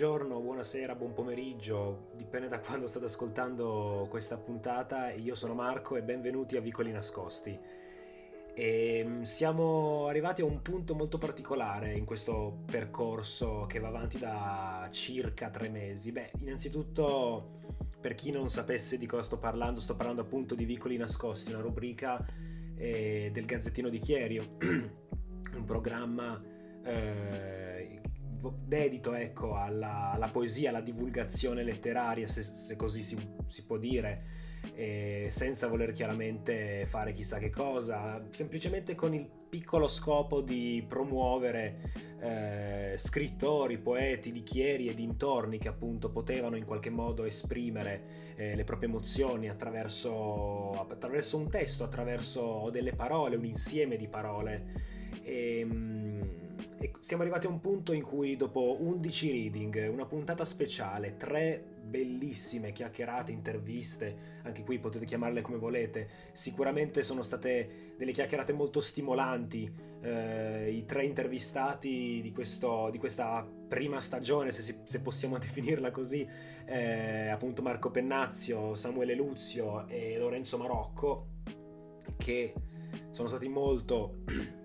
Buongiorno, buonasera, buon pomeriggio, dipende da quando state ascoltando questa puntata. Io sono Marco e benvenuti a Vicoli Nascosti. E ehm, siamo arrivati a un punto molto particolare in questo percorso che va avanti da circa tre mesi. Beh, innanzitutto, per chi non sapesse di cosa sto parlando, sto parlando appunto di Vicoli Nascosti, una rubrica eh, del Gazzettino di Chierio, un programma eh, dedito ecco, alla, alla, poesia, alla divulgazione letteraria, se, se così si, si, può dire, senza voler chiaramente fare chissà che cosa, semplicemente con il piccolo scopo di promuovere eh, scrittori, poeti, dichieri e dintorni che appunto potevano in qualche modo esprimere eh, le proprie emozioni attraverso, attraverso, un testo, attraverso delle parole, un insieme di parole. E, ehm, e siamo arrivati a un punto in cui dopo 11 reading, una puntata speciale, tre bellissime chiacchierate, interviste, anche qui potete chiamarle come volete, sicuramente sono state delle chiacchierate molto stimolanti, eh, i tre intervistati di, questo, di, questa prima stagione, se, se possiamo definirla così, eh, appunto Marco Pennazio, Samuele Luzio e Lorenzo Marocco, che sono stati molto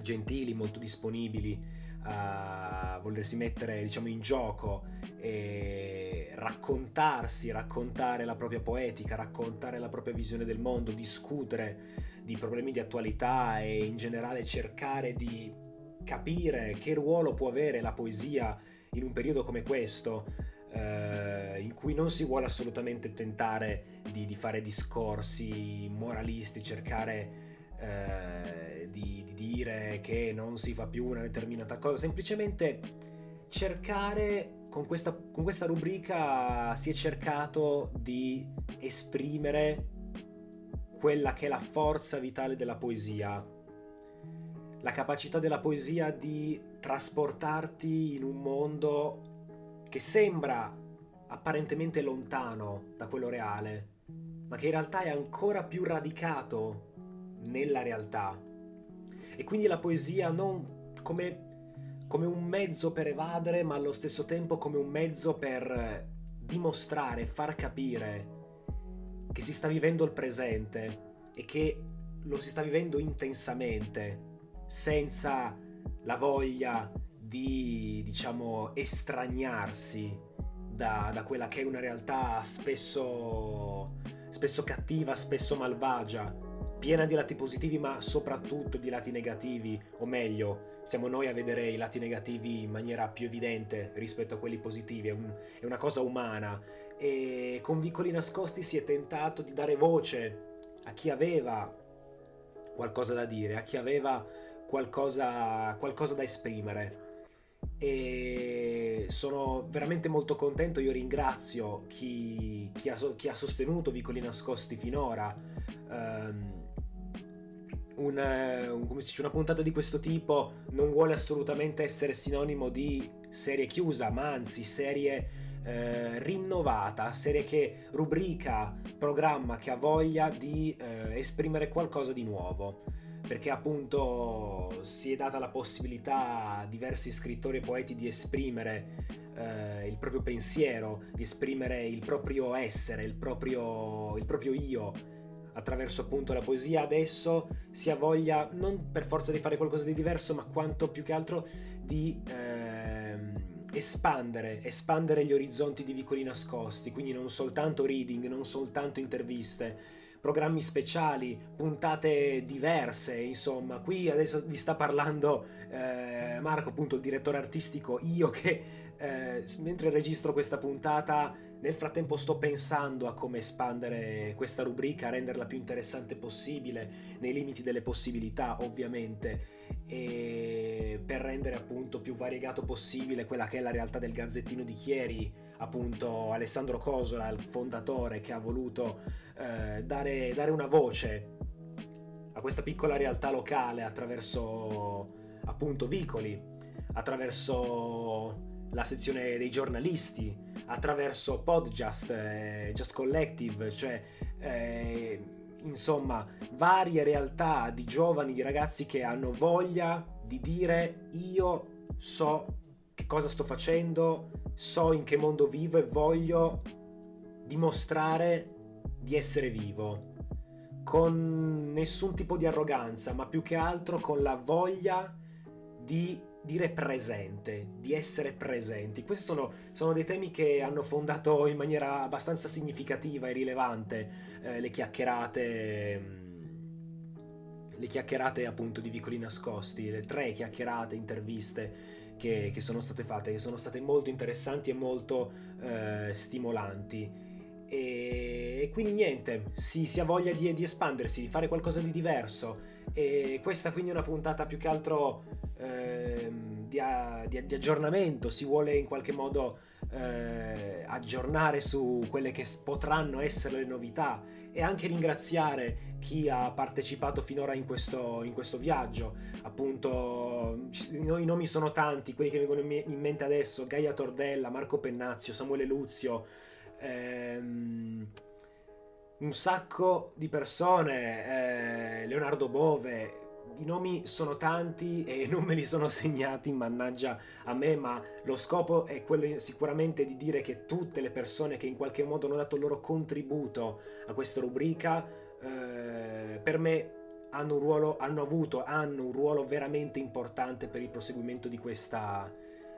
gentili, molto disponibili a volersi mettere diciamo in gioco e raccontarsi, raccontare la propria poetica, raccontare la propria visione del mondo, discutere di problemi di attualità e in generale cercare di capire che ruolo può avere la poesia in un periodo come questo, eh, in cui non si vuole assolutamente tentare di, di fare discorsi moralisti, cercare eh, di, di dire che non si fa più una determinata cosa, semplicemente cercare con questa, con questa, rubrica si è cercato di esprimere quella che è la forza vitale della poesia, la capacità della poesia di trasportarti in un mondo che sembra apparentemente lontano da quello reale, ma che in realtà è ancora più radicato nella realtà. E quindi la poesia non come, come un mezzo per evadere, ma allo stesso tempo come un mezzo per dimostrare, far capire che si sta vivendo il presente e che lo si sta vivendo intensamente, senza la voglia di, diciamo, estraniarsi da, da quella che è una realtà spesso, spesso cattiva, spesso malvagia piena di lati positivi ma soprattutto di lati negativi, o meglio, siamo noi a vedere i lati negativi in maniera più evidente rispetto a quelli positivi, è, un, è una cosa umana. E con Vicoli Nascosti si è tentato di dare voce a chi aveva qualcosa da dire, a chi aveva qualcosa, qualcosa da esprimere. E sono veramente molto contento, io ringrazio chi, chi, ha, chi ha, sostenuto Vicoli Nascosti finora. Um, una, un, dice, una puntata di questo tipo non vuole assolutamente essere sinonimo di serie chiusa, ma anzi serie eh, rinnovata, serie che rubrica, programma che ha voglia di eh, esprimere qualcosa di nuovo. Perché appunto si è data la possibilità a diversi scrittori e poeti di esprimere eh, il proprio pensiero, di esprimere il proprio essere, il proprio, il proprio io attraverso appunto la poesia adesso si ha voglia non per forza di fare qualcosa di diverso ma quanto più che altro di ehm, espandere, espandere gli orizzonti di vicoli nascosti, quindi non soltanto reading, non soltanto interviste, programmi speciali, puntate diverse, insomma, qui adesso vi sta parlando eh, Marco, appunto il direttore artistico, io che eh, mentre registro questa puntata nel frattempo sto pensando a come espandere questa rubrica, renderla più interessante possibile, nei limiti delle possibilità ovviamente, e per rendere appunto più variegato possibile quella che è la realtà del Gazzettino di Chieri, appunto Alessandro Cosola, il fondatore che ha voluto eh, dare, dare una voce a questa piccola realtà locale attraverso appunto vicoli, attraverso la sezione dei giornalisti, attraverso podcast, eh, Just Collective, cioè eh, insomma varie realtà di giovani, di ragazzi che hanno voglia di dire io so che cosa sto facendo, so in che mondo vivo e voglio dimostrare di essere vivo, con nessun tipo di arroganza, ma più che altro con la voglia di dire presente, di essere presenti. Questi sono, sono, dei temi che hanno fondato in maniera abbastanza significativa e rilevante eh, le chiacchierate. Mm, le chiacchierate appunto di Vicoli Nascosti, le tre chiacchierate, interviste che, che, sono state fatte, che sono state molto interessanti e molto eh, stimolanti. E, quindi niente, si, si ha voglia di, di, espandersi, di fare qualcosa di diverso. E questa quindi è una puntata più che altro eh, di, di, di, aggiornamento, si vuole in qualche modo eh, aggiornare su quelle che potranno essere le novità e anche ringraziare chi ha partecipato finora in questo, in questo viaggio. Appunto, i nomi sono tanti, quelli che mi vengono in mente adesso, Gaia Tordella, Marco Pennazio, Samuele Luzio, ehm, un sacco di persone, eh, Leonardo Bove, i nomi sono tanti e non me li sono segnati, mannaggia a me, ma lo scopo è quello sicuramente di dire che tutte le persone che in qualche modo hanno dato il loro contributo a questa rubrica, eh, per me hanno, un ruolo, hanno avuto, hanno un ruolo veramente importante per il proseguimento di questa,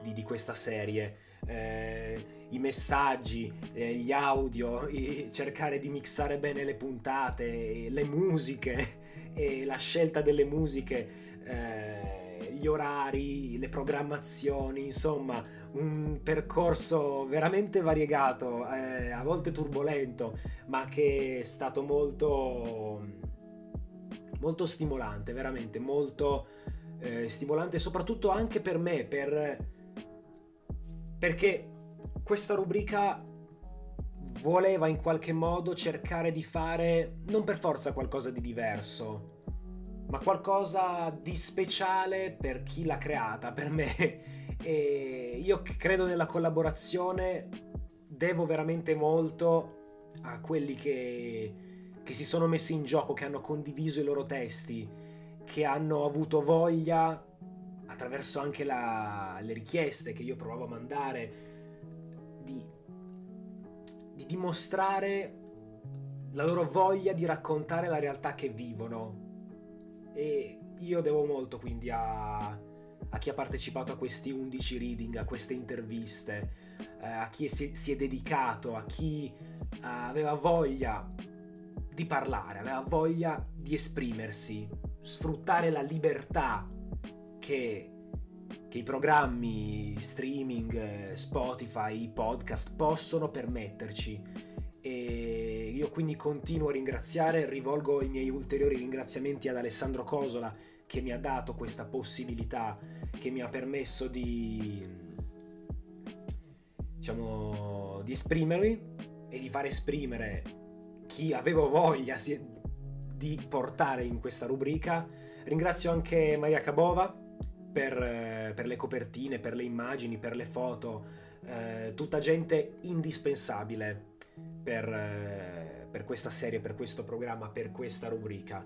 di, di questa serie. Eh, i messaggi, eh, gli audio, i, cercare di mixare bene le puntate, le musiche e la scelta delle musiche, eh, gli orari, le programmazioni, insomma un percorso veramente variegato, eh, a volte turbolento, ma che è stato molto, molto stimolante, veramente molto eh, stimolante, soprattutto anche per me, per, perché questa rubrica voleva in qualche modo cercare di fare non per forza qualcosa di diverso, ma qualcosa di speciale per chi l'ha creata, per me. E io credo nella collaborazione, devo veramente molto a quelli che, che si sono messi in gioco, che hanno condiviso i loro testi, che hanno avuto voglia, attraverso anche la, le richieste che io provavo a mandare, di dimostrare la loro voglia di raccontare la realtà che vivono. E io devo molto quindi a, a chi ha partecipato a questi 11 reading, a queste interviste, eh, a chi si, si, è dedicato, a chi eh, aveva voglia di parlare, aveva voglia di esprimersi, sfruttare la libertà che che i programmi streaming, Spotify, i podcast possono permetterci. E io quindi continuo a ringraziare, rivolgo i miei ulteriori ringraziamenti ad Alessandro Cosola che mi ha dato questa possibilità, che mi ha permesso di, diciamo, di esprimermi e di far esprimere chi avevo voglia di portare in questa rubrica. Ringrazio anche Maria Cabova per, per, le copertine, per le immagini, per le foto, eh, tutta gente indispensabile per, eh, per, questa serie, per questo programma, per questa rubrica.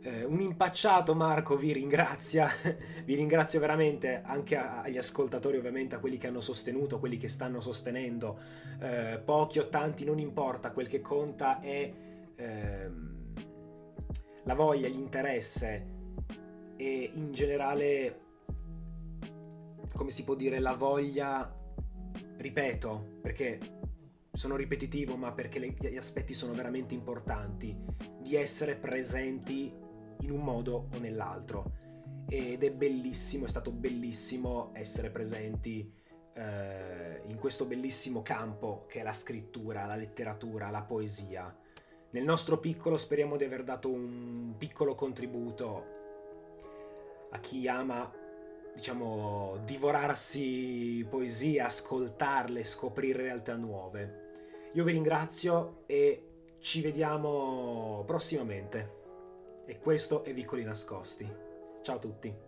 Eh, un impacciato Marco vi ringrazia, vi ringrazio veramente anche agli ascoltatori ovviamente, a quelli che hanno sostenuto, quelli che stanno sostenendo, eh, pochi o tanti, non importa, quel che conta è ehm, la voglia, l'interesse e in generale come si può dire, la voglia, ripeto, perché sono ripetitivo, ma perché gli aspetti sono veramente importanti, di essere presenti in un modo o nell'altro. Ed è bellissimo, è stato bellissimo essere presenti eh, in questo bellissimo campo che è la scrittura, la letteratura, la poesia. Nel nostro piccolo speriamo di aver dato un piccolo contributo a chi ama diciamo, divorarsi poesie, ascoltarle, scoprire realtà nuove. Io vi ringrazio e ci vediamo prossimamente. E questo è Vicoli Nascosti. Ciao a tutti.